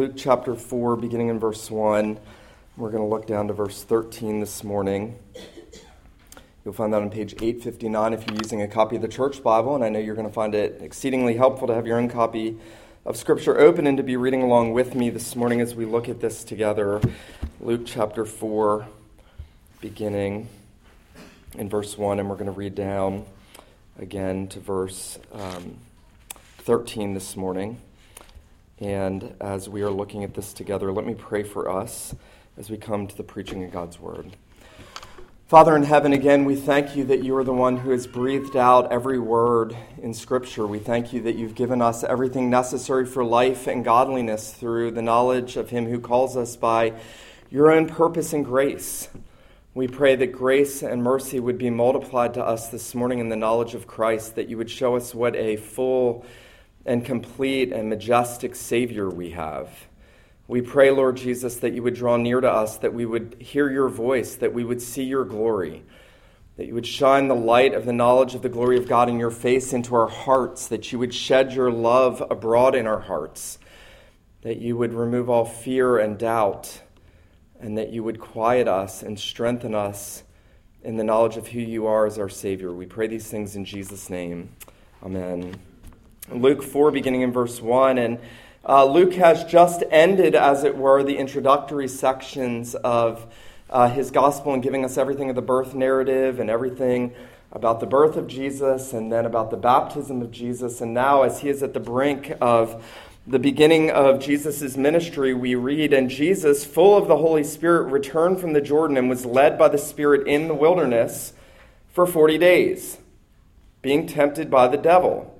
Luke chapter 4, beginning in verse 1. We're going to look down to verse 13 this morning. You'll find that on page 859 if you're using a copy of the Church Bible, and I know you're going to find it exceedingly helpful to have your own copy of Scripture open and to be reading along with me this morning as we look at this together. Luke chapter 4, beginning in verse 1, and we're going to read down again to verse um, 13 this morning. And as we are looking at this together, let me pray for us as we come to the preaching of God's word. Father in heaven, again, we thank you that you are the one who has breathed out every word in Scripture. We thank you that you've given us everything necessary for life and godliness through the knowledge of Him who calls us by your own purpose and grace. We pray that grace and mercy would be multiplied to us this morning in the knowledge of Christ, that you would show us what a full and complete and majestic Savior we have. We pray, Lord Jesus, that you would draw near to us, that we would hear your voice, that we would see your glory, that you would shine the light of the knowledge of the glory of God in your face into our hearts, that you would shed your love abroad in our hearts, that you would remove all fear and doubt, and that you would quiet us and strengthen us in the knowledge of who you are as our Savior. We pray these things in Jesus' name. Amen. Luke 4, beginning in verse 1. And uh, Luke has just ended, as it were, the introductory sections of uh, his gospel and giving us everything of the birth narrative and everything about the birth of Jesus and then about the baptism of Jesus. And now, as he is at the brink of the beginning of Jesus' ministry, we read, And Jesus, full of the Holy Spirit, returned from the Jordan and was led by the Spirit in the wilderness for 40 days, being tempted by the devil.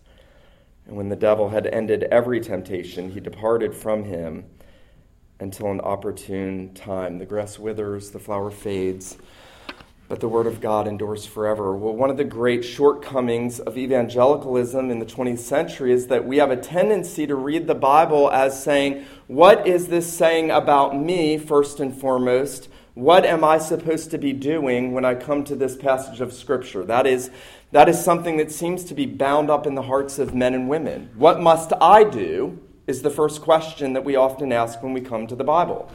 And when the devil had ended every temptation, he departed from him until an opportune time. The grass withers, the flower fades, but the word of God endures forever. Well, one of the great shortcomings of evangelicalism in the 20th century is that we have a tendency to read the Bible as saying, What is this saying about me, first and foremost? What am I supposed to be doing when I come to this passage of Scripture? That is, that is something that seems to be bound up in the hearts of men and women. What must I do is the first question that we often ask when we come to the Bible.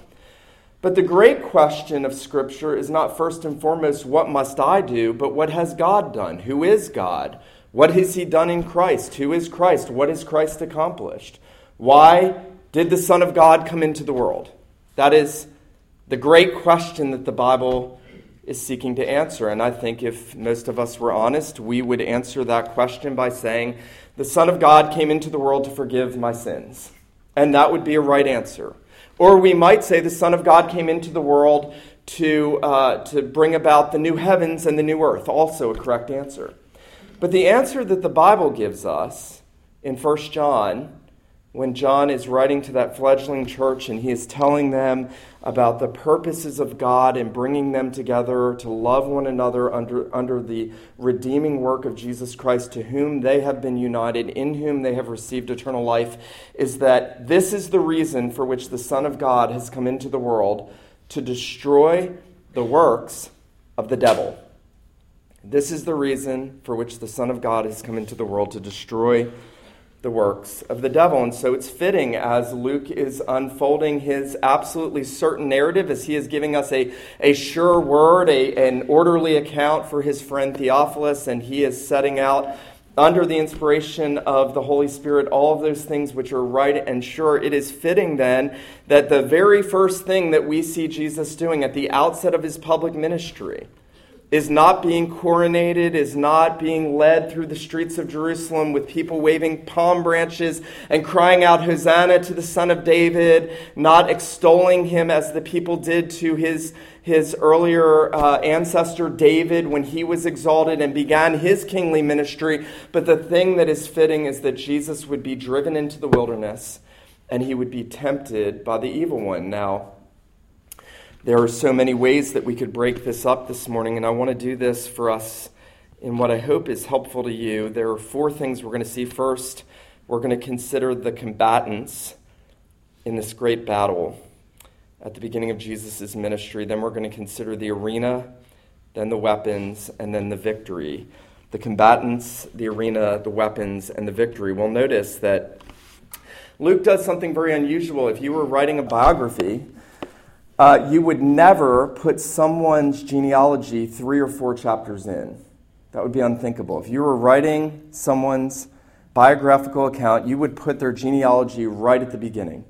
But the great question of Scripture is not first and foremost, what must I do, but what has God done? Who is God? What has He done in Christ? Who is Christ? What has Christ accomplished? Why did the Son of God come into the world? That is the great question that the Bible is seeking to answer. And I think if most of us were honest, we would answer that question by saying, The Son of God came into the world to forgive my sins. And that would be a right answer. Or we might say, The Son of God came into the world to, uh, to bring about the new heavens and the new earth. Also a correct answer. But the answer that the Bible gives us in 1 John when John is writing to that fledgling church and he is telling them about the purposes of God and bringing them together to love one another under, under the redeeming work of Jesus Christ, to whom they have been united, in whom they have received eternal life, is that this is the reason for which the Son of God has come into the world to destroy the works of the devil. This is the reason for which the Son of God has come into the world to destroy the works of the devil. And so it's fitting as Luke is unfolding his absolutely certain narrative, as he is giving us a, a sure word, a, an orderly account for his friend Theophilus, and he is setting out under the inspiration of the Holy Spirit, all of those things which are right and sure, it is fitting then that the very first thing that we see Jesus doing at the outset of his public ministry is not being coronated, is not being led through the streets of Jerusalem with people waving palm branches and crying out, Hosanna to the Son of David, not extolling him as the people did to his, his earlier uh, ancestor David when he was exalted and began his kingly ministry. But the thing that is fitting is that Jesus would be driven into the wilderness and he would be tempted by the evil one. Now, there are so many ways that we could break this up this morning, and I want to do this for us in what I hope is helpful to you. There are four things we're going to see. First, we're going to consider the combatants in this great battle at the beginning of Jesus' ministry. Then we're going to consider the arena, then the weapons, and then the victory. The combatants, the arena, the weapons, and the victory. We'll notice that Luke does something very unusual. If you were writing a biography, uh, you would never put someone's genealogy three or four chapters in. That would be unthinkable. If you were writing someone's biographical account, you would put their genealogy right at the beginning.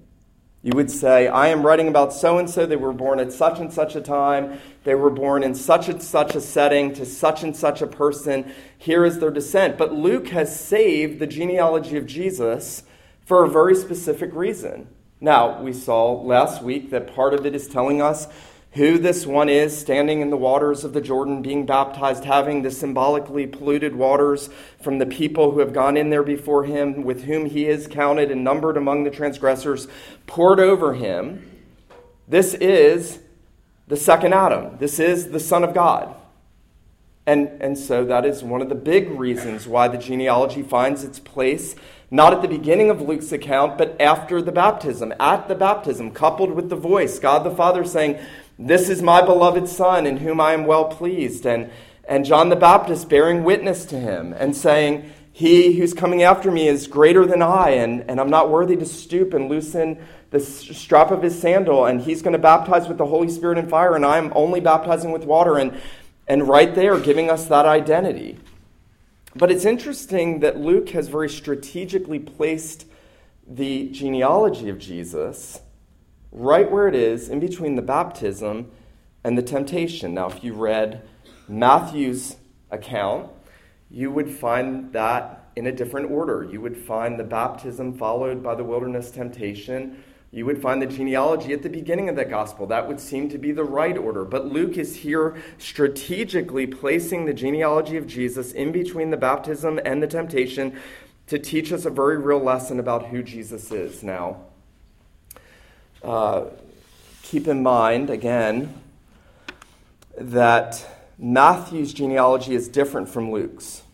You would say, I am writing about so and so. They were born at such and such a time. They were born in such and such a setting to such and such a person. Here is their descent. But Luke has saved the genealogy of Jesus for a very specific reason. Now, we saw last week that part of it is telling us who this one is standing in the waters of the Jordan, being baptized, having the symbolically polluted waters from the people who have gone in there before him, with whom he is counted and numbered among the transgressors, poured over him. This is the second Adam. This is the Son of God. And, and so that is one of the big reasons why the genealogy finds its place not at the beginning of Luke's account, but after the baptism, at the baptism, coupled with the voice, God the Father saying, This is my beloved Son, in whom I am well pleased. And, and John the Baptist bearing witness to him and saying, He who's coming after me is greater than I, and, and I'm not worthy to stoop and loosen the strap of his sandal. And he's going to baptize with the Holy Spirit and fire, and I'm only baptizing with water. And, and right there, giving us that identity. But it's interesting that Luke has very strategically placed the genealogy of Jesus right where it is in between the baptism and the temptation. Now, if you read Matthew's account, you would find that in a different order. You would find the baptism followed by the wilderness temptation, you would find the genealogy at the beginning of the gospel. That would seem to be the right order. But Luke is here strategically placing the genealogy of Jesus in between the baptism and the temptation to teach us a very real lesson about who Jesus is. Now, uh, keep in mind, again, that Matthew's genealogy is different from Luke's.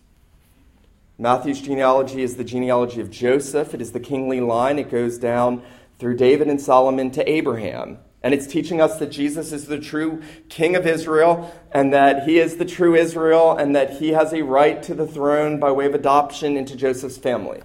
Matthew's genealogy is the genealogy of Joseph, it is the kingly line, it goes down through David and Solomon to Abraham. And it's teaching us that Jesus is the true king of Israel and that he is the true Israel and that he has a right to the throne by way of adoption into Joseph's family.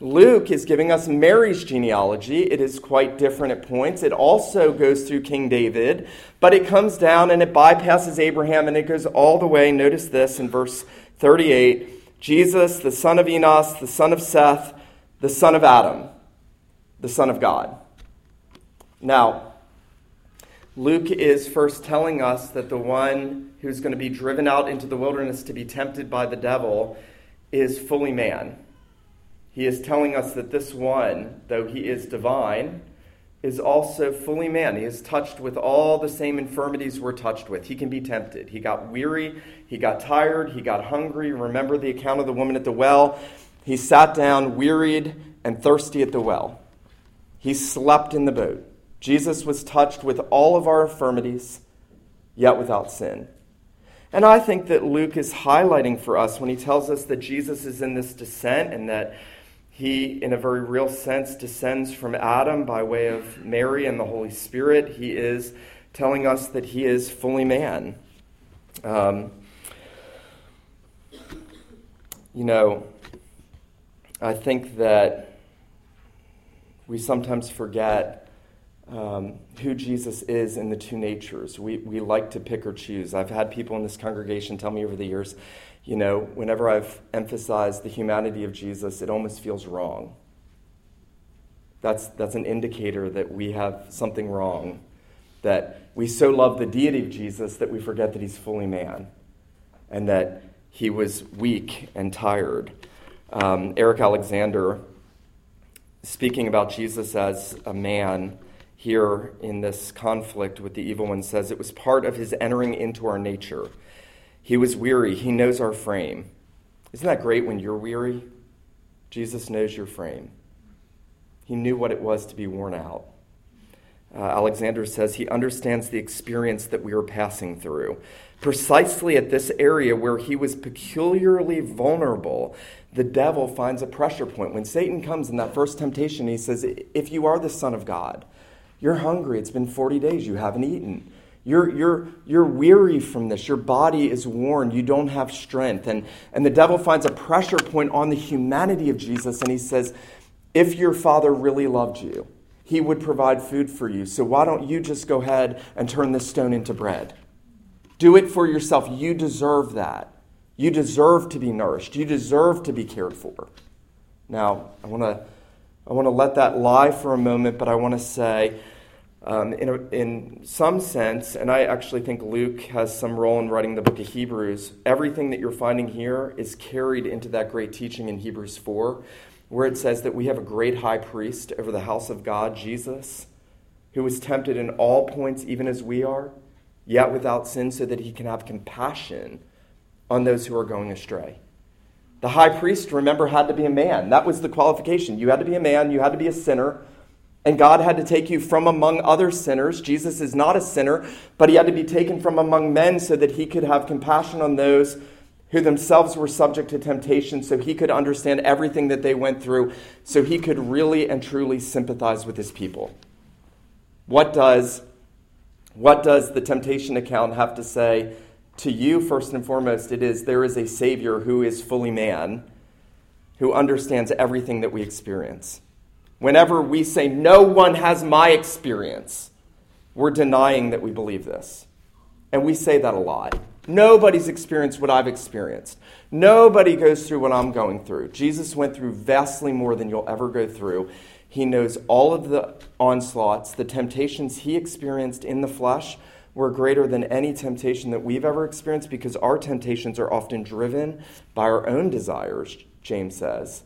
Luke is giving us Mary's genealogy. It is quite different at points. It also goes through King David, but it comes down and it bypasses Abraham and it goes all the way. Notice this in verse 38 Jesus, the son of Enos, the son of Seth, the son of Adam the Son of God. Now, Luke is first telling us that the one who's going to be driven out into the wilderness to be tempted by the devil is fully man. He is telling us that this one, though he is divine, is also fully man. He is touched with all the same infirmities we're touched with. He can be tempted. He got weary, he got tired, he got hungry. Remember the account of the woman at the well? He sat down, wearied, and thirsty at the well. He slept in the boat. Jesus was touched with all of our infirmities, yet without sin. And I think that Luke is highlighting for us when he tells us that Jesus is in this descent and that he, in a very real sense, descends from Adam by way of Mary and the Holy Spirit. He is telling us that he is fully man. Um, you know, I think that we sometimes forget um, who Jesus is in the two natures. We, we like to pick or choose. I've had people in this congregation tell me over the years, you know, whenever I've emphasized the humanity of Jesus, it almost feels wrong. That's, that's an indicator that we have something wrong, that we so love the deity of Jesus that we forget that he's fully man and that he was weak and tired. Um, Eric Alexander, speaking about Jesus as a man, here in this conflict with the evil one says it was part of his entering into our nature. He was weary, he knows our frame. Isn't that great when you're weary? Jesus knows your frame. He knew what it was to be worn out. Uh, Alexander says he understands the experience that we are passing through. Precisely at this area where he was peculiarly vulnerable, the devil finds a pressure point. When Satan comes in that first temptation, he says, If you are the Son of God, you're hungry. It's been 40 days. You haven't eaten. You're, you're, you're weary from this. Your body is worn. You don't have strength. And, and the devil finds a pressure point on the humanity of Jesus, and he says, If your father really loved you, he would provide food for you. So why don't you just go ahead and turn this stone into bread? Do it for yourself. You deserve that. You deserve to be nourished. You deserve to be cared for. Now, I want to I want to let that lie for a moment, but I want to say, um, in, a, in some sense, and I actually think Luke has some role in writing the book of Hebrews, everything that you're finding here is carried into that great teaching in Hebrews 4, where it says that we have a great high priest over the house of God, Jesus, who was tempted in all points, even as we are, yet without sin, so that he can have compassion on those who are going astray. The high priest, remember, had to be a man. That was the qualification. You had to be a man, you had to be a sinner, and God had to take you from among other sinners. Jesus is not a sinner, but he had to be taken from among men so that he could have compassion on those who themselves were subject to temptation, so he could understand everything that they went through, so he could really and truly sympathize with his people. What does, what does the temptation account have to say to you, first and foremost, it is there is a Savior who is fully man, who understands everything that we experience. Whenever we say, No one has my experience, we're denying that we believe this. And we say that a lot. Nobody's experienced what I've experienced. Nobody goes through what I'm going through. Jesus went through vastly more than you'll ever go through. He knows all of the onslaughts, the temptations he experienced in the flesh were greater than any temptation that we've ever experienced because our temptations are often driven by our own desires, James says.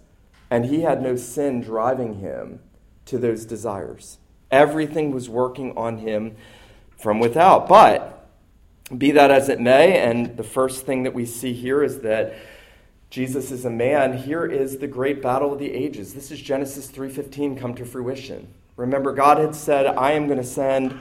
And he had no sin driving him to those desires. Everything was working on him from without. But be that as it may, and the first thing that we see here is that Jesus is a man. Here is the great battle of the ages. This is Genesis 3:15 come to fruition. Remember God had said, "I am going to send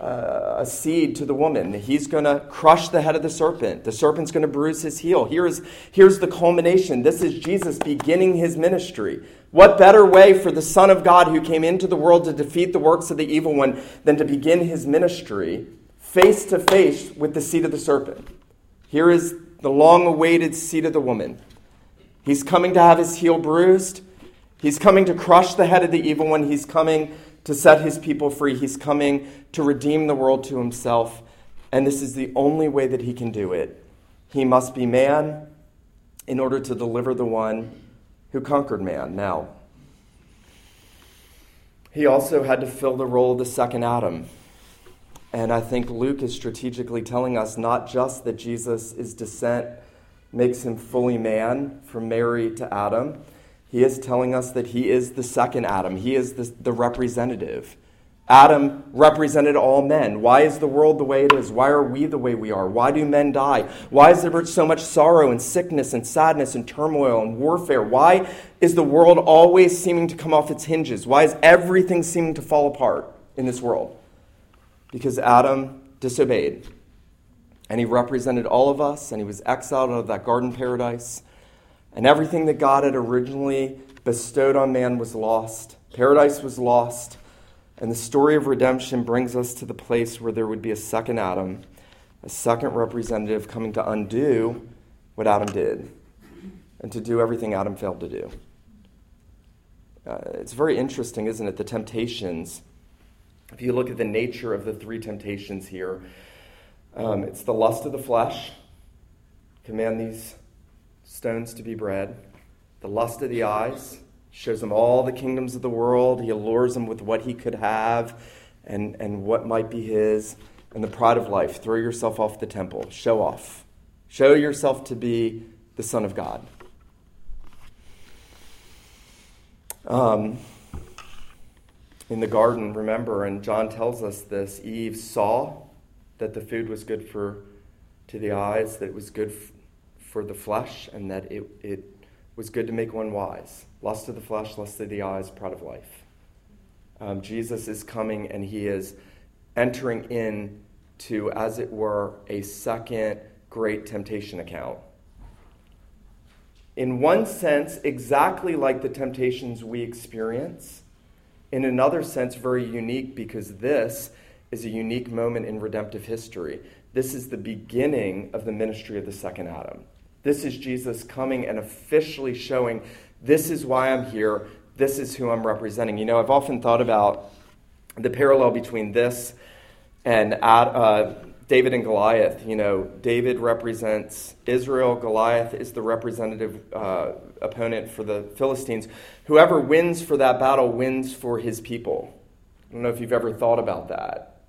uh, a seed to the woman. He's going to crush the head of the serpent. The serpent's going to bruise his heel. Here's, here's the culmination. This is Jesus beginning his ministry. What better way for the Son of God who came into the world to defeat the works of the evil one than to begin his ministry face to face with the seed of the serpent? Here is the long awaited seed of the woman. He's coming to have his heel bruised. He's coming to crush the head of the evil one. He's coming to set his people free. He's coming to redeem the world to himself, and this is the only way that he can do it. He must be man in order to deliver the one who conquered man. Now, he also had to fill the role of the second Adam. And I think Luke is strategically telling us not just that Jesus' is descent makes him fully man from Mary to Adam, he is telling us that he is the second Adam, he is the, the representative. Adam represented all men. Why is the world the way it is? Why are we the way we are? Why do men die? Why is there so much sorrow and sickness and sadness and turmoil and warfare? Why is the world always seeming to come off its hinges? Why is everything seeming to fall apart in this world? Because Adam disobeyed. And he represented all of us, and he was exiled out of that garden paradise. And everything that God had originally bestowed on man was lost. Paradise was lost. And the story of redemption brings us to the place where there would be a second Adam, a second representative coming to undo what Adam did and to do everything Adam failed to do. Uh, it's very interesting, isn't it? The temptations If you look at the nature of the three temptations here, um, it's the lust of the flesh, command these stones to be bread, the lust of the eyes, shows him all the kingdoms of the world, he allures him with what he could have and, and what might be his, and the pride of life. Throw yourself off the temple, show off, show yourself to be the Son of God. Um, in the garden, remember, and John tells us this Eve saw that the food was good for to the eyes, that it was good f- for the flesh, and that it, it was good to make one wise. Lust of the flesh, lust of the eyes, pride of life. Um, Jesus is coming and he is entering in to, as it were, a second great temptation account in one sense, exactly like the temptations we experience. In another sense, very unique because this is a unique moment in redemptive history. This is the beginning of the ministry of the second Adam. This is Jesus coming and officially showing this is why I'm here, this is who I'm representing. You know, I've often thought about the parallel between this and uh, David and Goliath, you know, David represents Israel, Goliath is the representative uh, opponent for the Philistines. Whoever wins for that battle wins for his people. I don't know if you've ever thought about that.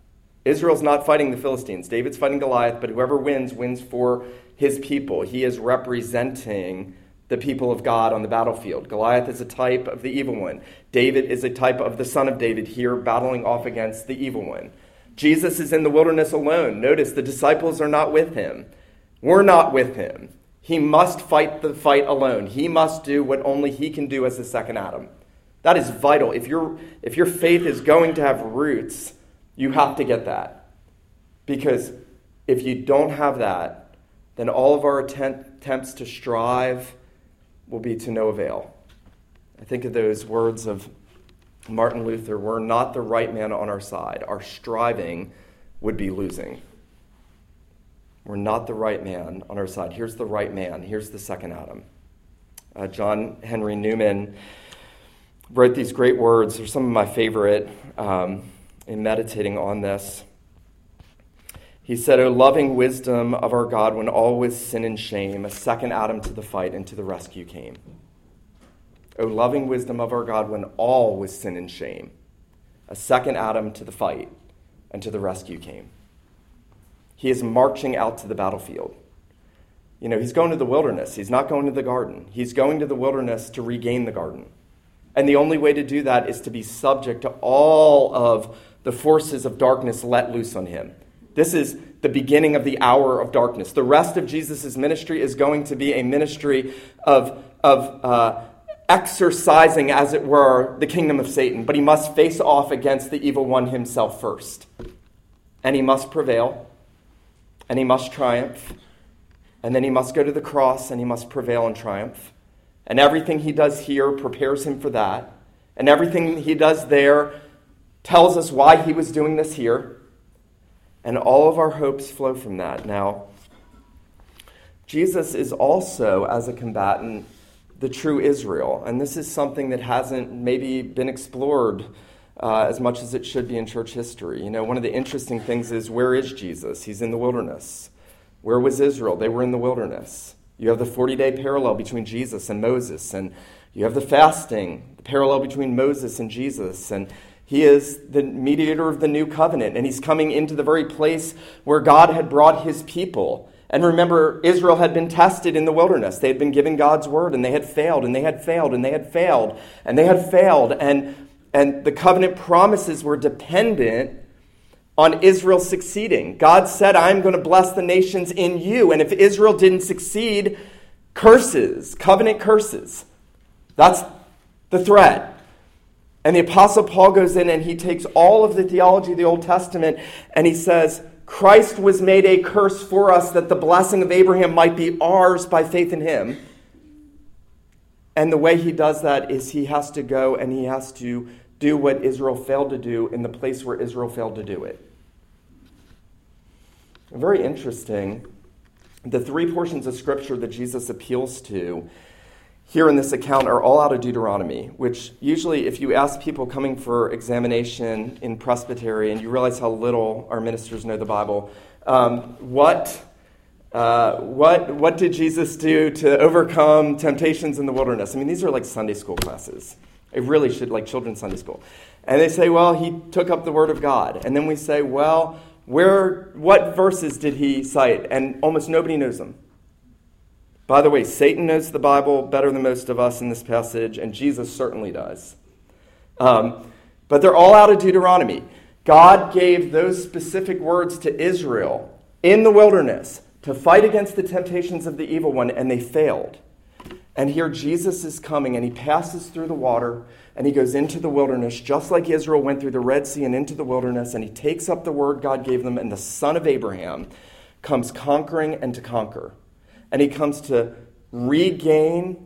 Israel's not fighting the Philistines, David's fighting Goliath, but whoever wins, wins for his people. He is representing the people of God on the battlefield. Goliath is a type of the evil one. David is a type of the son of David here battling off against the evil one. Jesus is in the wilderness alone. Notice the disciples are not with him. We're not with him. He must fight the fight alone. He must do what only he can do as the second Adam. That is vital. If, your if your faith is going to have roots, you have to get that. Because if you don't have that, then all of our attempts to strive will be to no avail. I think of those words of Martin Luther, we're not the right man on our side. Our striving would be losing. We're not the right man on our side. Here's the right man. Here's the second Adam. Uh, John Henry Newman wrote these great words. They're some of my favorite um, in meditating on this. He said, O loving wisdom of our God, when all was sin and shame, a second Adam to the fight and to the rescue came. O loving wisdom of our God, when all was sin and shame, a second Adam to the fight and to the rescue came. He is marching out to the battlefield. You know, he's going to the wilderness. He's not going to the garden. He's going to the wilderness to regain the garden. And the only way to do that is to be subject to all of the forces of darkness let loose on him. This is the beginning of the hour of darkness. The rest of Jesus' ministry is going to be a ministry of, of uh, exercising, as it were, the kingdom of Satan, but he must face off against the evil one himself first. And he must prevail, and he must triumph, and then he must go to the cross and he must prevail and triumph. And everything he does here prepares him for that. And everything he does there tells us why he was doing this here. And all of our hopes flow from that. Now, Jesus is also, as a combatant, the true Israel. And this is something that hasn't maybe been explored uh, as much as it should be in church history. You know, one of the interesting things is where is Jesus? He's in the wilderness. Where was Israel? They were in the wilderness. You have the 40 day parallel between Jesus and Moses, and you have the fasting, the parallel between Moses and Jesus, and he is the mediator of the new covenant, and he's coming into the very place where God had brought his people. And remember, Israel had been tested in the wilderness. They had been given God's word and they had failed and they had failed and they had failed and they had failed. And, and the covenant promises were dependent on Israel succeeding. God said, I'm going to bless the nations in you. And if Israel didn't succeed, curses, covenant curses. That's the threat. And the Apostle Paul goes in and he takes all of the theology of the Old Testament and he says, Christ was made a curse for us that the blessing of Abraham might be ours by faith in him. And the way he does that is he has to go and he has to do what Israel failed to do in the place where Israel failed to do it. Very interesting. The three portions of Scripture that Jesus appeals to, here in this account are all out of Deuteronomy, which usually, if you ask people coming for examination in presbytery and you realize how little our ministers know the Bible, um, what, uh, what, what did Jesus do to overcome temptations in the wilderness? I mean, these are like Sunday school classes. It really should, like children's Sunday school. And they say, well, he took up the Word of God. And then we say, well, where, what verses did he cite? And almost nobody knows them. By the way, Satan knows the Bible better than most of us in this passage, and Jesus certainly does. Um, but they're all out of Deuteronomy. God gave those specific words to Israel in the wilderness to fight against the temptations of the evil one, and they failed. And here Jesus is coming, and he passes through the water, and he goes into the wilderness, just like Israel went through the Red Sea and into the wilderness, and he takes up the word God gave them, and the son of Abraham comes conquering and to conquer and he comes to regain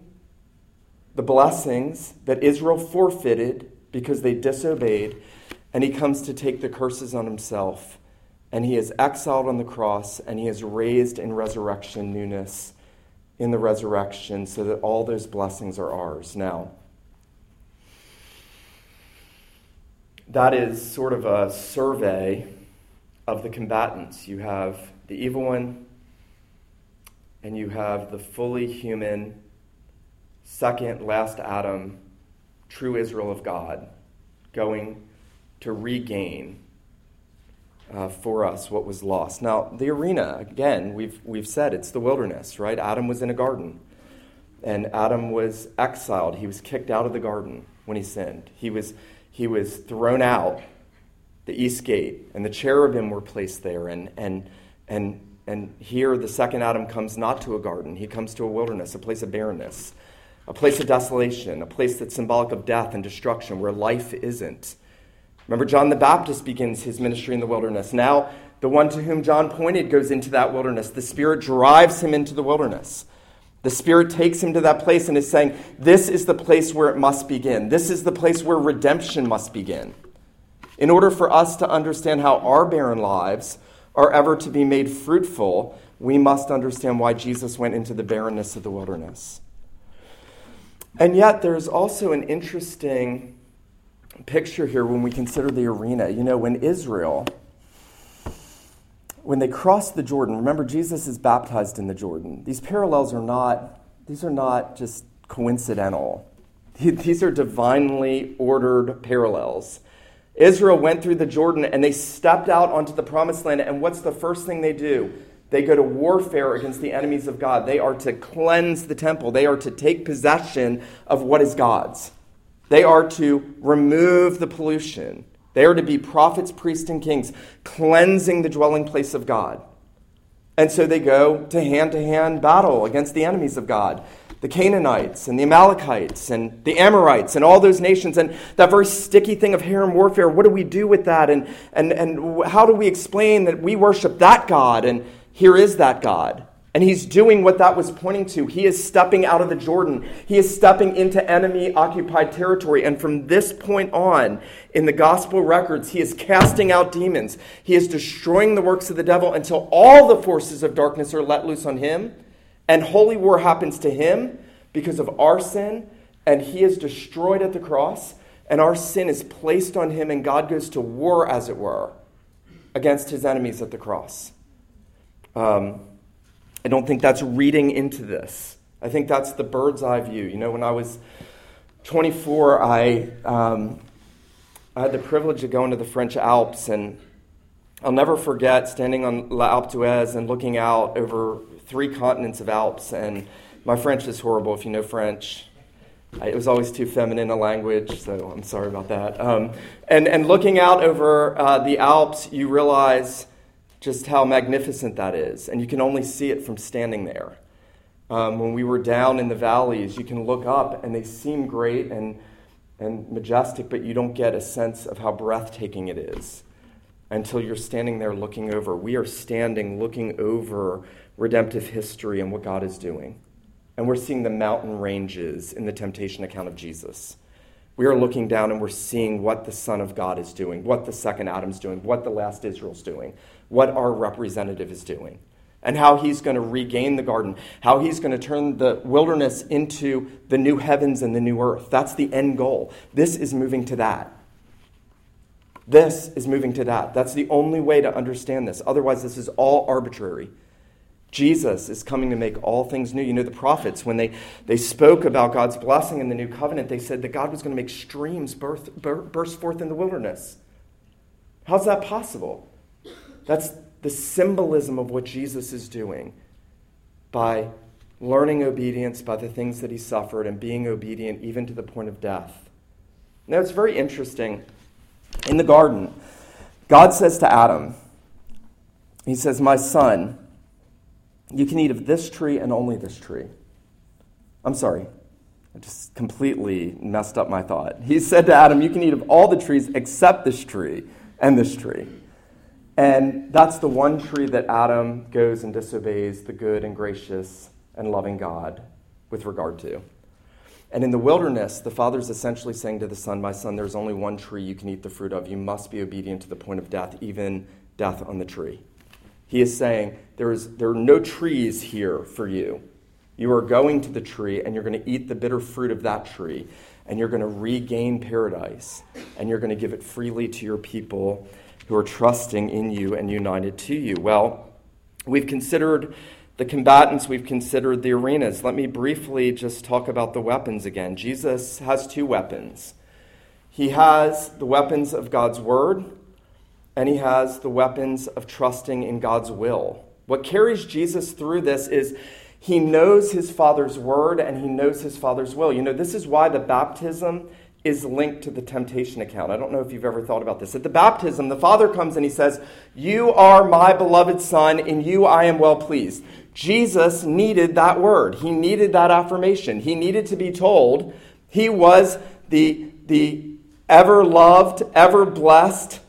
the blessings that Israel forfeited because they disobeyed, and he comes to take the curses on himself. And he is exiled on the cross, and he is raised in resurrection newness in the resurrection so that all those blessings are ours. Now, that is sort of a survey of the combatants. You have the evil one, and you have the fully human, second, last Adam, true Israel of God, going to regain uh, for us what was lost. Now, the arena, again, we've, we've said it's the wilderness, right? Adam was in a garden, and Adam was exiled. He was kicked out of the garden when he sinned. He was, he was thrown out the east gate, and the cherubim were placed there, and, and, and and here, the second Adam comes not to a garden, he comes to a wilderness, a place of barrenness, a place of desolation, a place that's symbolic of death and destruction, where life isn't. Remember, John the Baptist begins his ministry in the wilderness. Now, the one to whom John pointed goes into that wilderness. The Spirit drives him into the wilderness. The Spirit takes him to that place and is saying, This is the place where it must begin. This is the place where redemption must begin. In order for us to understand how our barren lives are ever to be made fruitful, we must understand why Jesus went into the barrenness of the wilderness. And yet, there's also an interesting picture here when we consider the arena. You know, when Israel, when they crossed the Jordan, remember Jesus is baptized in the Jordan. These parallels are not, these are not just coincidental. These are divinely ordered parallels. Israel went through the Jordan and they stepped out onto the promised land. And what's the first thing they do? They go to warfare against the enemies of God. They are to cleanse the temple, they are to take possession of what is God's. They are to remove the pollution. They are to be prophets, priests, and kings, cleansing the dwelling place of God. And so they go to hand to hand battle against the enemies of God the Canaanites and the Amalekites and the Amorites and all those nations. And that very sticky thing of herem warfare, what do we do with that? And, and, and how do we explain that we worship that God? And here is that God. And he's doing what that was pointing to. He is stepping out of the Jordan. He is stepping into enemy occupied territory. And from this point on, in the gospel records, he is casting out demons. He is destroying the works of the devil until all the forces of darkness are let loose on him and holy war happens to him because of our sin, and he is destroyed at the cross, and our sin is placed on him, and God goes to war, as it were, against his enemies at the cross. Um, I don't think that's reading into this. I think that's the bird's eye view. You know, when I was 24, I, um, I had the privilege of going to the French Alps, and I'll never forget standing on La Alpe d'Huez and looking out over three continents of Alps, and my French is horrible if you know French. it was always too feminine a language, so I'm sorry about that. Um, and, and looking out over uh, the Alps, you realize just how magnificent that is, and you can only see it from standing there. Um, when we were down in the valleys, you can look up and they seem great and, and majestic, but you don't get a sense of how breathtaking it is until you're standing there looking over. We are standing looking over redemptive history and what God is doing. And we're seeing the mountain ranges in the temptation account of Jesus. We are looking down and we're seeing what the Son of God is doing, what the second Adam's doing, what the last Israel's doing, what our representative is doing. and how he's going to regain the garden, how he's going to turn the wilderness into the new heavens and the new earth. That's the end goal. This is moving to that. This is moving to that. That's the only way to understand this. Otherwise, this is all arbitrary. Jesus is coming to make all things new. You know, the prophets, when they, they spoke about God's blessing in the new covenant, they said that God was going to make streams birth, burst forth in the wilderness. How's that possible? That's the symbolism of what Jesus is doing by learning obedience by the things that he suffered and being obedient even to the point of death. Now, it's very interesting. In the garden, God says to Adam, He says, My son, you can eat of this tree and only this tree. I'm sorry, I just completely messed up my thought. He said to Adam, You can eat of all the trees except this tree and this tree. And that's the one tree that Adam goes and disobeys the good and gracious and loving God with regard to. And in the wilderness, the father's essentially saying to the son, My son, there's only one tree you can eat the fruit of. You must be obedient to the point of death, even death on the tree. He is saying, there, is, there are no trees here for you. You are going to the tree and you're going to eat the bitter fruit of that tree and you're going to regain paradise and you're going to give it freely to your people who are trusting in you and united to you. Well, we've considered the combatants, we've considered the arenas. Let me briefly just talk about the weapons again. Jesus has two weapons. He has the weapons of God's word, and he has the weapons of trusting in God's will. What carries Jesus through this is he knows his Father's word and he knows his Father's will. You know, this is why the baptism is linked to the temptation account. I don't know if you've ever thought about this. At the baptism, the Father comes and he says, You are my beloved Son, in you I am well pleased. Jesus needed that word. He needed that affirmation. He needed to be told he was the, the ever loved, ever blessed,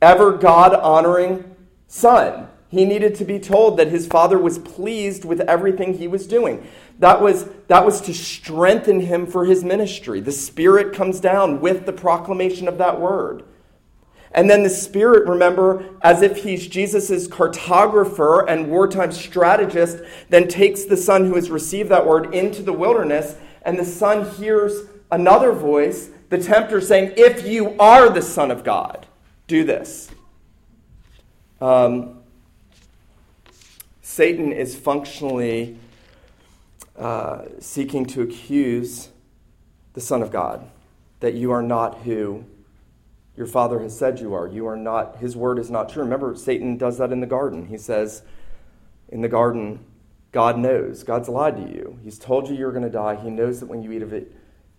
ever God honoring Son. He needed to be told that his father was pleased with everything he was doing. That was, that was to strengthen him for his ministry. The Spirit comes down with the proclamation of that word. And then the Spirit, remember, as if he's Jesus' cartographer and wartime strategist, then takes the son who has received that word into the wilderness, and the son hears another voice, the tempter, saying, If you are the Son of God, do this. Um, Satan is functionally uh, seeking to accuse the Son of God that you are not who your Father has said you are. You are not, His word is not true. Remember, Satan does that in the garden. He says, in the garden, God knows. God's lied to you. He's told you you're going to die. He knows that when you eat of it,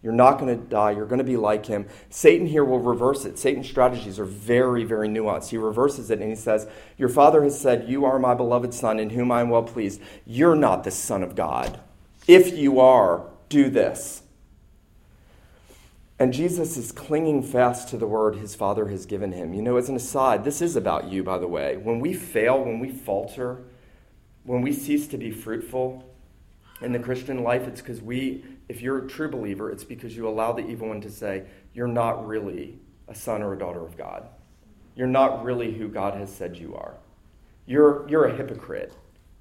you're not going to die. You're going to be like him. Satan here will reverse it. Satan's strategies are very, very nuanced. He reverses it and he says, Your father has said, You are my beloved son in whom I am well pleased. You're not the son of God. If you are, do this. And Jesus is clinging fast to the word his father has given him. You know, as an aside, this is about you, by the way. When we fail, when we falter, when we cease to be fruitful in the Christian life, it's because we if you're a true believer, it's because you allow the evil one to say, You're not really a son or a daughter of God. You're not really who God has said you are. You're, you're a hypocrite.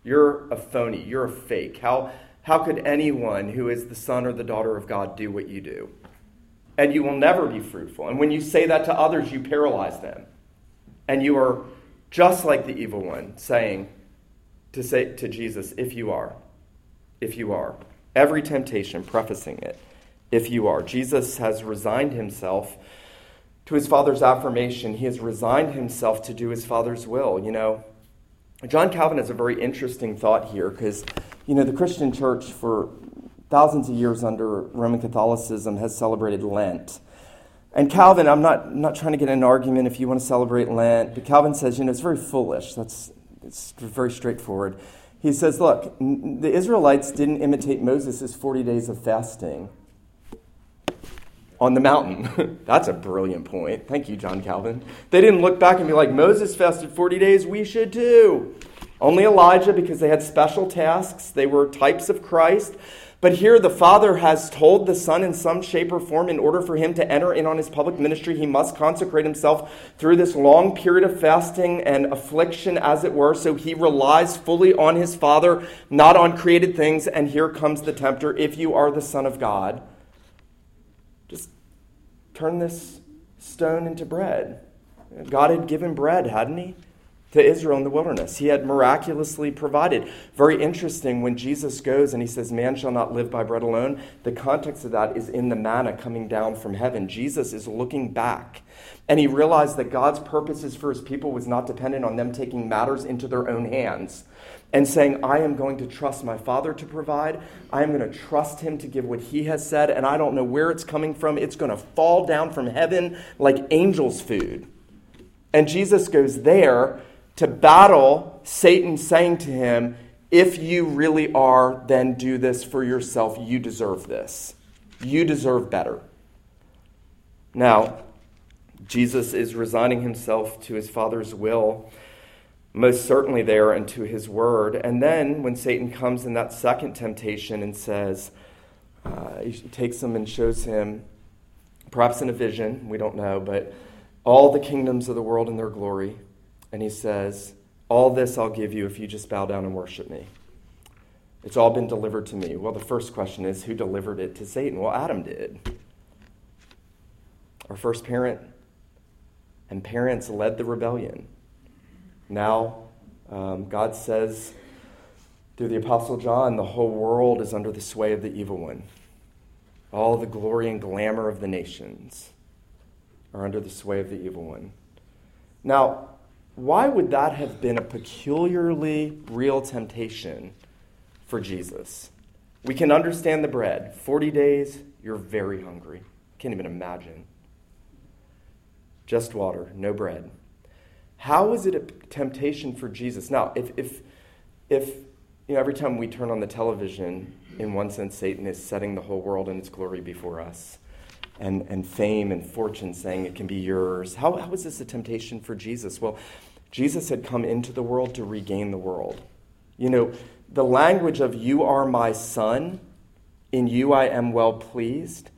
You're a phony. You're a fake. How, how could anyone who is the son or the daughter of God do what you do? And you will never be fruitful. And when you say that to others, you paralyze them. And you are just like the evil one saying to say to Jesus, if you are, if you are every temptation, prefacing it, if you are. Jesus has resigned himself to his Father's affirmation. He has resigned himself to do his Father's will. You know, John Calvin has a very interesting thought here because, you know, the Christian church for thousands of years under Roman Catholicism has celebrated Lent. And Calvin, I'm not, not trying to get an argument if you want to celebrate Lent, but Calvin says, you know, it's very foolish. That's it's very straightforward. He says, Look, the Israelites didn't imitate Moses' 40 days of fasting on the mountain. That's a brilliant point. Thank you, John Calvin. They didn't look back and be like, Moses fasted 40 days, we should too. Only Elijah, because they had special tasks, they were types of Christ. But here, the Father has told the Son in some shape or form, in order for him to enter in on his public ministry, he must consecrate himself through this long period of fasting and affliction, as it were. So he relies fully on his Father, not on created things. And here comes the tempter if you are the Son of God, just turn this stone into bread. God had given bread, hadn't he? To Israel in the wilderness. He had miraculously provided. Very interesting when Jesus goes and he says, Man shall not live by bread alone. The context of that is in the manna coming down from heaven. Jesus is looking back and he realized that God's purposes for his people was not dependent on them taking matters into their own hands and saying, I am going to trust my Father to provide. I am going to trust him to give what he has said, and I don't know where it's coming from. It's going to fall down from heaven like angels' food. And Jesus goes there to battle Satan saying to him, If you really are, then do this for yourself. You deserve this. You deserve better. Now, Jesus is resigning himself to his Father's will, most certainly there, and to his word. And then when Satan comes in that second temptation and says, uh, he takes him and shows him, perhaps in a vision, we don't know, but all the kingdoms of the world and their glory and he says, All this I'll give you if you just bow down and worship me. It's all been delivered to me. Well, the first question is who delivered it to Satan? Well, Adam did. Our first parent and parents led the rebellion. Now, um, God says through the Apostle John, the whole world is under the sway of the evil one. All the glory and glamour of the nations are under the sway of the evil one. Now, why would that have been a peculiarly real temptation for Jesus? We can understand the bread. 40 days, you're very hungry. Can't even imagine. Just water, no bread. How is it a temptation for Jesus? Now, if, if, if you know, every time we turn on the television, in one sense, Satan is setting the whole world in its glory before us and, and fame and fortune saying it can be yours. How, how is this a temptation for Jesus? Well, Jesus had come into the world to regain the world. You know, the language of you are my son, in you I am well pleased,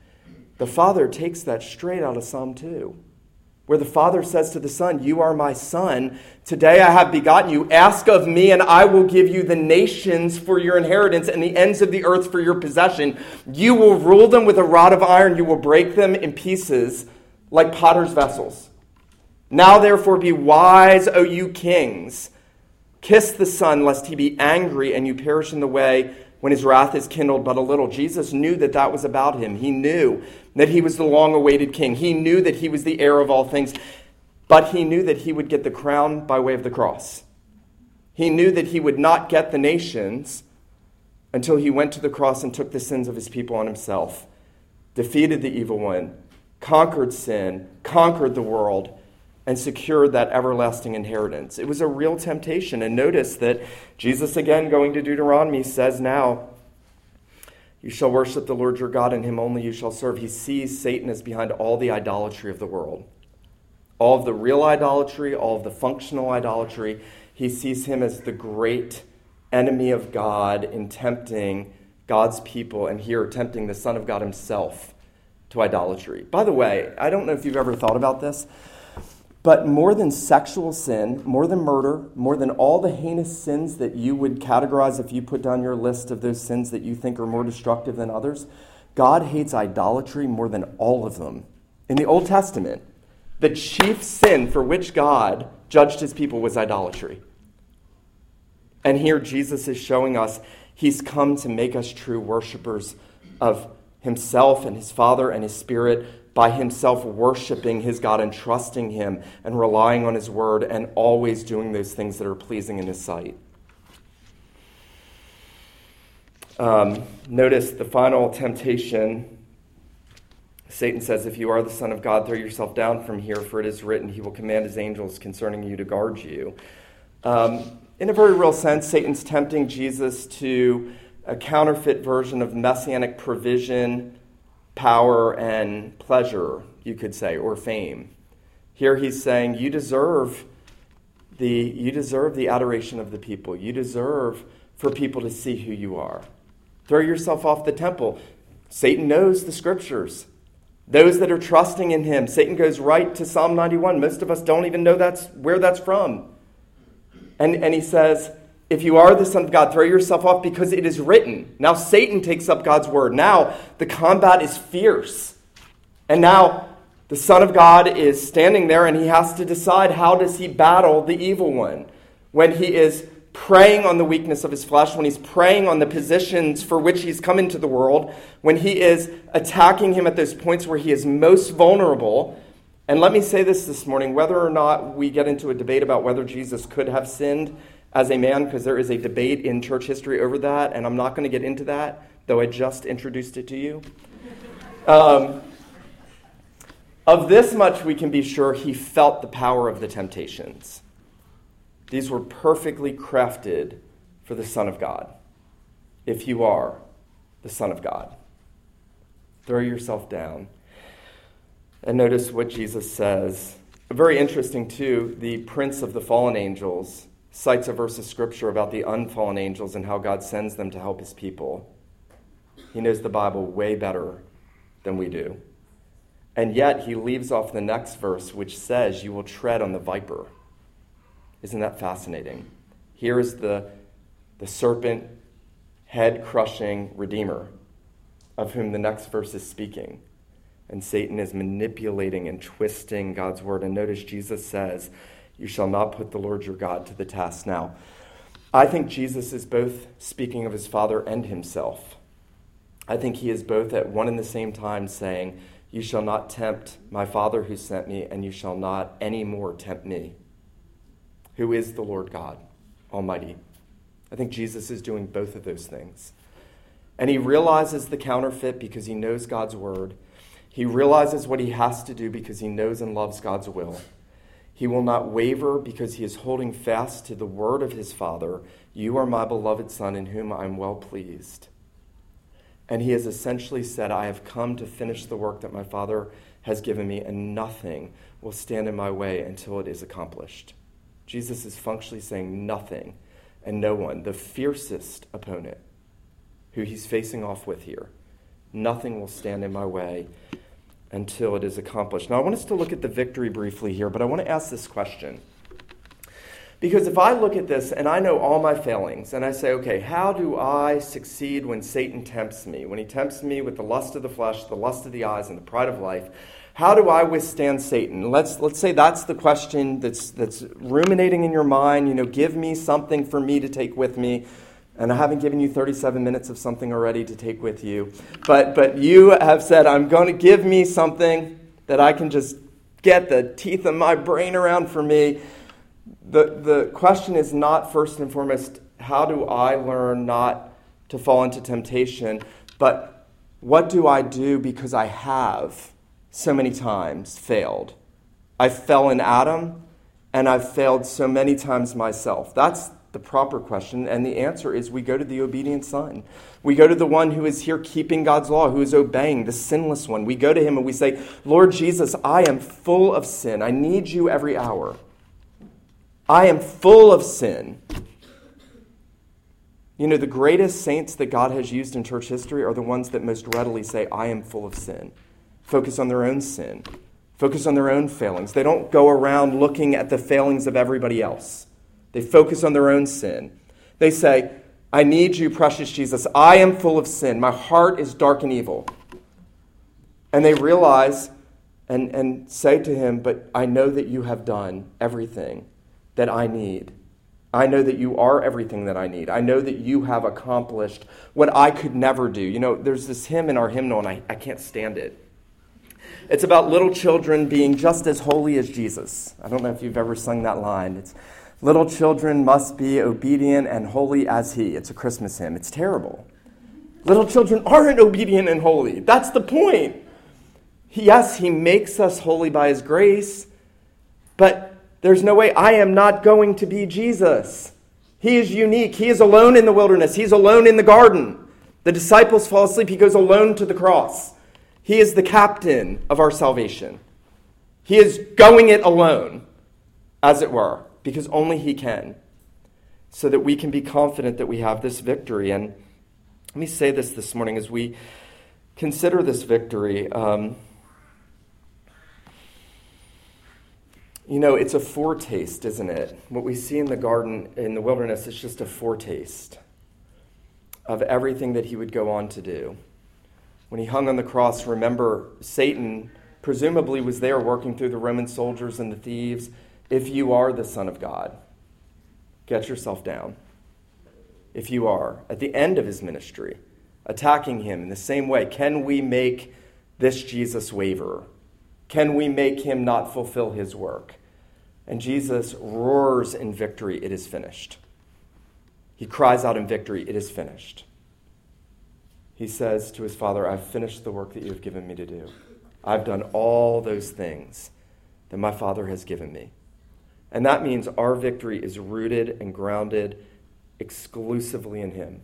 the Father takes that straight out of Psalm 2, where the Father says to the Son, You are my son. Today I have begotten you. Ask of me, and I will give you the nations for your inheritance and the ends of the earth for your possession. You will rule them with a rod of iron, you will break them in pieces like potter's vessels. Now therefore be wise, O you kings. Kiss the Son, lest he be angry and you perish in the way when his wrath is kindled but a little. Jesus knew that that was about him. He knew that he was the long awaited king. He knew that he was the heir of all things, but he knew that he would get the crown by way of the cross. He knew that he would not get the nations until he went to the cross and took the sins of his people on himself, defeated the evil one, conquered sin, conquered the world and secure that everlasting inheritance. It was a real temptation. And notice that Jesus, again, going to Deuteronomy, says now, You shall worship the Lord your God, and him only you shall serve. He sees Satan as behind all the idolatry of the world, all of the real idolatry, all of the functional idolatry. He sees him as the great enemy of God in tempting God's people, and here tempting the Son of God himself to idolatry. By the way, I don't know if you've ever thought about this. But more than sexual sin, more than murder, more than all the heinous sins that you would categorize if you put down your list of those sins that you think are more destructive than others, God hates idolatry more than all of them. In the Old Testament, the chief sin for which God judged his people was idolatry. And here Jesus is showing us he's come to make us true worshipers of himself and his Father and his Spirit by himself worshiping his God and trusting him and relying on his word and always doing those things that are pleasing in his sight. Um, notice the final temptation. Satan says, If you are the Son of God, throw yourself down from here, for it is written, He will command His angels concerning you to guard you. Um, in a very real sense, Satan's tempting Jesus to a counterfeit version of messianic provision power and pleasure, you could say, or fame. Here he's saying, You deserve the, you deserve the adoration of the people. You deserve for people to see who you are. Throw yourself off the temple. Satan knows the scriptures. Those that are trusting in him, Satan goes right to Psalm 91. Most of us don't even know that's where that's from. And, and he says, If you are the Son of God, throw yourself off because it is written. Now Satan takes up God's word. Now the combat is fierce. And now the Son of God is standing there and he has to decide how does he battle the evil one when he is preying on the weakness of his flesh, when he's preying on the positions for which he's come into the world, when he is attacking him at those points where he is most vulnerable. And let me say this this morning whether or not we get into a debate about whether Jesus could have sinned as a man, because there is a debate in church history over that, and I'm not going to get into that, though I just introduced it to you. Um, of this much we can be sure he felt the power of the temptations. These were perfectly crafted for the Son of God. If you are the Son of God, throw yourself down. And notice what Jesus says. Very interesting, too, the prince of the fallen angels cites a verse of scripture about the unfallen angels and how God sends them to help his people. He knows the Bible way better than we do. And yet, he leaves off the next verse, which says, You will tread on the viper. Isn't that fascinating? Here is the, the serpent, head crushing Redeemer, of whom the next verse is speaking. And Satan is manipulating and twisting God's word. And notice Jesus says, You shall not put the Lord your God to the test. Now, I think Jesus is both speaking of his Father and himself. I think he is both at one and the same time saying, You shall not tempt my Father who sent me, and you shall not any more tempt me who is the Lord God Almighty. I think Jesus is doing both of those things. And he realizes the counterfeit because he knows God's word. He realizes what he has to do because he knows and loves God's will. He will not waver because he is holding fast to the word of his Father. You are my beloved Son, in whom I am well pleased. And he has essentially said, I have come to finish the work that my Father has given me, and nothing will stand in my way until it is accomplished. Jesus is functionally saying nothing and no one, the fiercest opponent who he's facing off with here. Nothing will stand in my way until it is accomplished. Now, I want us to look at the victory briefly here, but I want to ask this question. Because if I look at this and I know all my failings, and I say, okay, how do I succeed when Satan tempts me? When he tempts me with the lust of the flesh, the lust of the eyes, and the pride of life, how do I withstand Satan? Let's, let's say that's the question that's, that's ruminating in your mind. You know, give me something for me to take with me. And I haven't given you 37 minutes of something already to take with you. But, but you have said, I'm going to give me something that I can just get the teeth of my brain around for me. The, the question is not first and foremost, how do I learn not to fall into temptation, but what do I do because I have? so many times failed. I fell in Adam, and I've failed so many times myself. That's the proper question, and the answer is we go to the obedient Son. We go to the one who is here keeping God's law, who is obeying, the sinless one. We go to him and we say, Lord Jesus, I am full of sin. I need you every hour. I am full of sin. You know, the greatest saints that God has used in church history are the ones that most readily say, I am full of sin focus on their own sin, focus on their own failings. They don't go around looking at the failings of everybody else. They focus on their own sin. They say, I need you, precious Jesus. I am full of sin. My heart is dark and evil. And they realize and, and say to him, But I know that you have done everything that I need. I know that you are everything that I need. I know that you have accomplished what I could never do. You know, there's this hymn in our hymnal, and I, I can't stand it. It's about little children being just as holy as Jesus. I don't know if you've ever sung that line. It's little children must be obedient and holy as he. It's a Christmas hymn. It's terrible. Little children aren't obedient and holy. That's the point. Yes, he makes us holy by his grace, but there's no way I am not going to be Jesus. He is unique. He is alone in the wilderness. He's alone in the garden. The disciples fall asleep. He goes alone to the cross. He is the captain of our salvation. He is going it alone, as it were, because only He can, so that we can be confident that we have this victory. And Let me say this this morning as we consider this victory. Um, you know, it's a foretaste, isn't it? What we see in the garden, in the wilderness, is just a foretaste of everything that he would go on to do. When he hung on the cross, remember, Satan presumably was there working through the Roman soldiers and the thieves. If you are the Son of God, get yourself down. If you are, at the end of his ministry, attacking him in the same way, can we make this Jesus waver? Can we make him not fulfill his work? And Jesus roars in victory, It is finished. He cries out in victory, It is finished. He says to his Father, I've finished the work that you have given me to do. I've done all those things that my Father has given me. And that means our victory is rooted and grounded exclusively in Him.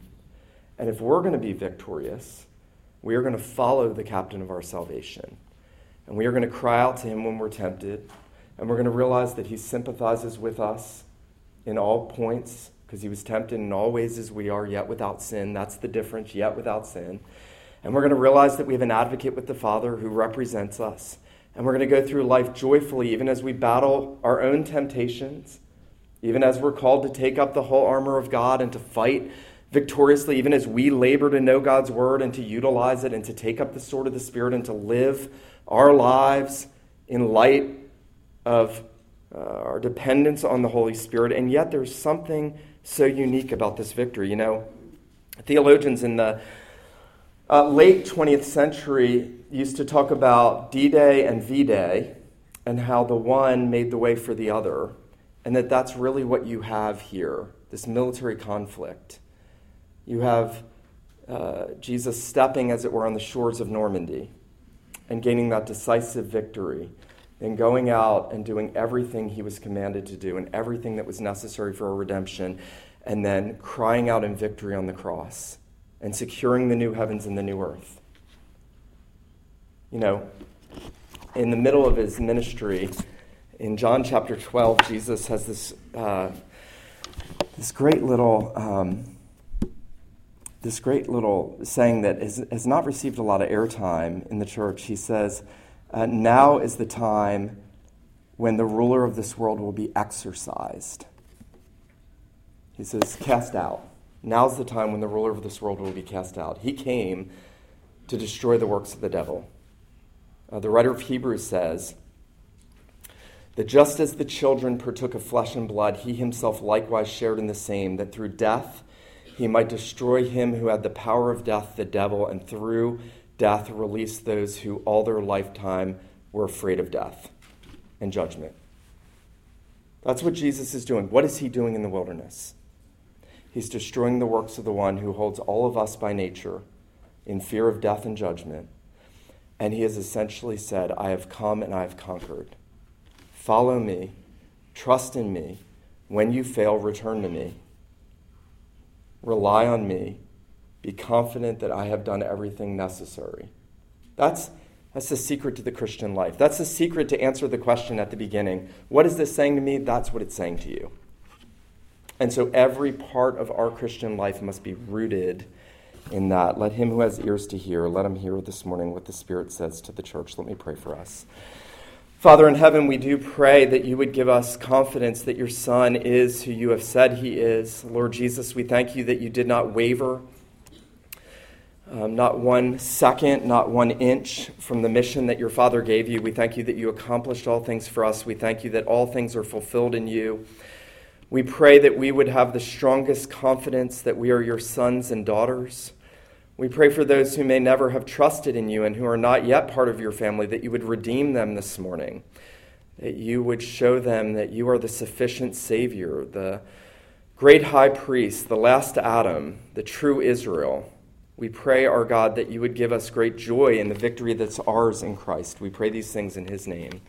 And if we're going to be victorious, we are going to follow the captain of our salvation. And we are going to cry out to Him when we're tempted. And we're going to realize that He sympathizes with us in all points because He was tempted in all ways as we are, yet without sin. That's the difference, yet without sin. And we're going to realize that we have an advocate with the Father who represents us. And we're going to go through life joyfully, even as we battle our own temptations, even as we're called to take up the whole armor of God and to fight victoriously, even as we labor to know God's word and to utilize it and to take up the sword of the Spirit and to live our lives in light of uh, our dependence on the Holy Spirit. And yet, there's something so unique about this victory. You know, theologians in the uh, late 20th century used to talk about D Day and V Day and how the one made the way for the other, and that that's really what you have here this military conflict. You have uh, Jesus stepping, as it were, on the shores of Normandy and gaining that decisive victory, and going out and doing everything he was commanded to do and everything that was necessary for a redemption, and then crying out in victory on the cross and securing the new heavens and the new earth. You know, in the middle of his ministry, in John chapter 12, Jesus has this, uh, this great little. Um, this great little saying that has, has not received a lot of airtime in the church. He says, uh, Now is the time when the ruler of this world will be exorcised. He says, Cast out. Now's the time when the ruler of this world will be cast out. He came to destroy the works of the devil. Uh, the writer of Hebrews says that just as the children partook of flesh and blood, he himself likewise shared in the same, that through death he might destroy him who had the power of death, the devil, and through death release those who all their lifetime were afraid of death and judgment. That's what Jesus is doing. What is he doing in the wilderness? He's destroying the works of the one who holds all of us by nature in fear of death and judgment. And he has essentially said, I have come and I have conquered. Follow me, trust in me. When you fail, return to me. Rely on me. Be confident that I have done everything necessary. That's, that's the secret to the Christian life. That's the secret to answer the question at the beginning What is this saying to me? That's what it's saying to you. And so every part of our Christian life must be rooted in that. Let him who has ears to hear, let him hear this morning what the Spirit says to the church. Let me pray for us. Father in heaven, we do pray that you would give us confidence that your Son is who you have said he is. Lord Jesus, we thank you that you did not waver, um, not one second, not one inch from the mission that your Father gave you. We thank you that you accomplished all things for us. We thank you that all things are fulfilled in you. We pray that we would have the strongest confidence that we are your sons and daughters. We pray for those who may never have trusted in you and who are not yet part of your family, that you would redeem them this morning, that you would show them that you are the sufficient Savior, the great high priest, the last Adam, the true Israel. We pray, our God, that you would give us great joy in the victory that's ours in Christ. We pray these things in his name.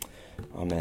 Amen.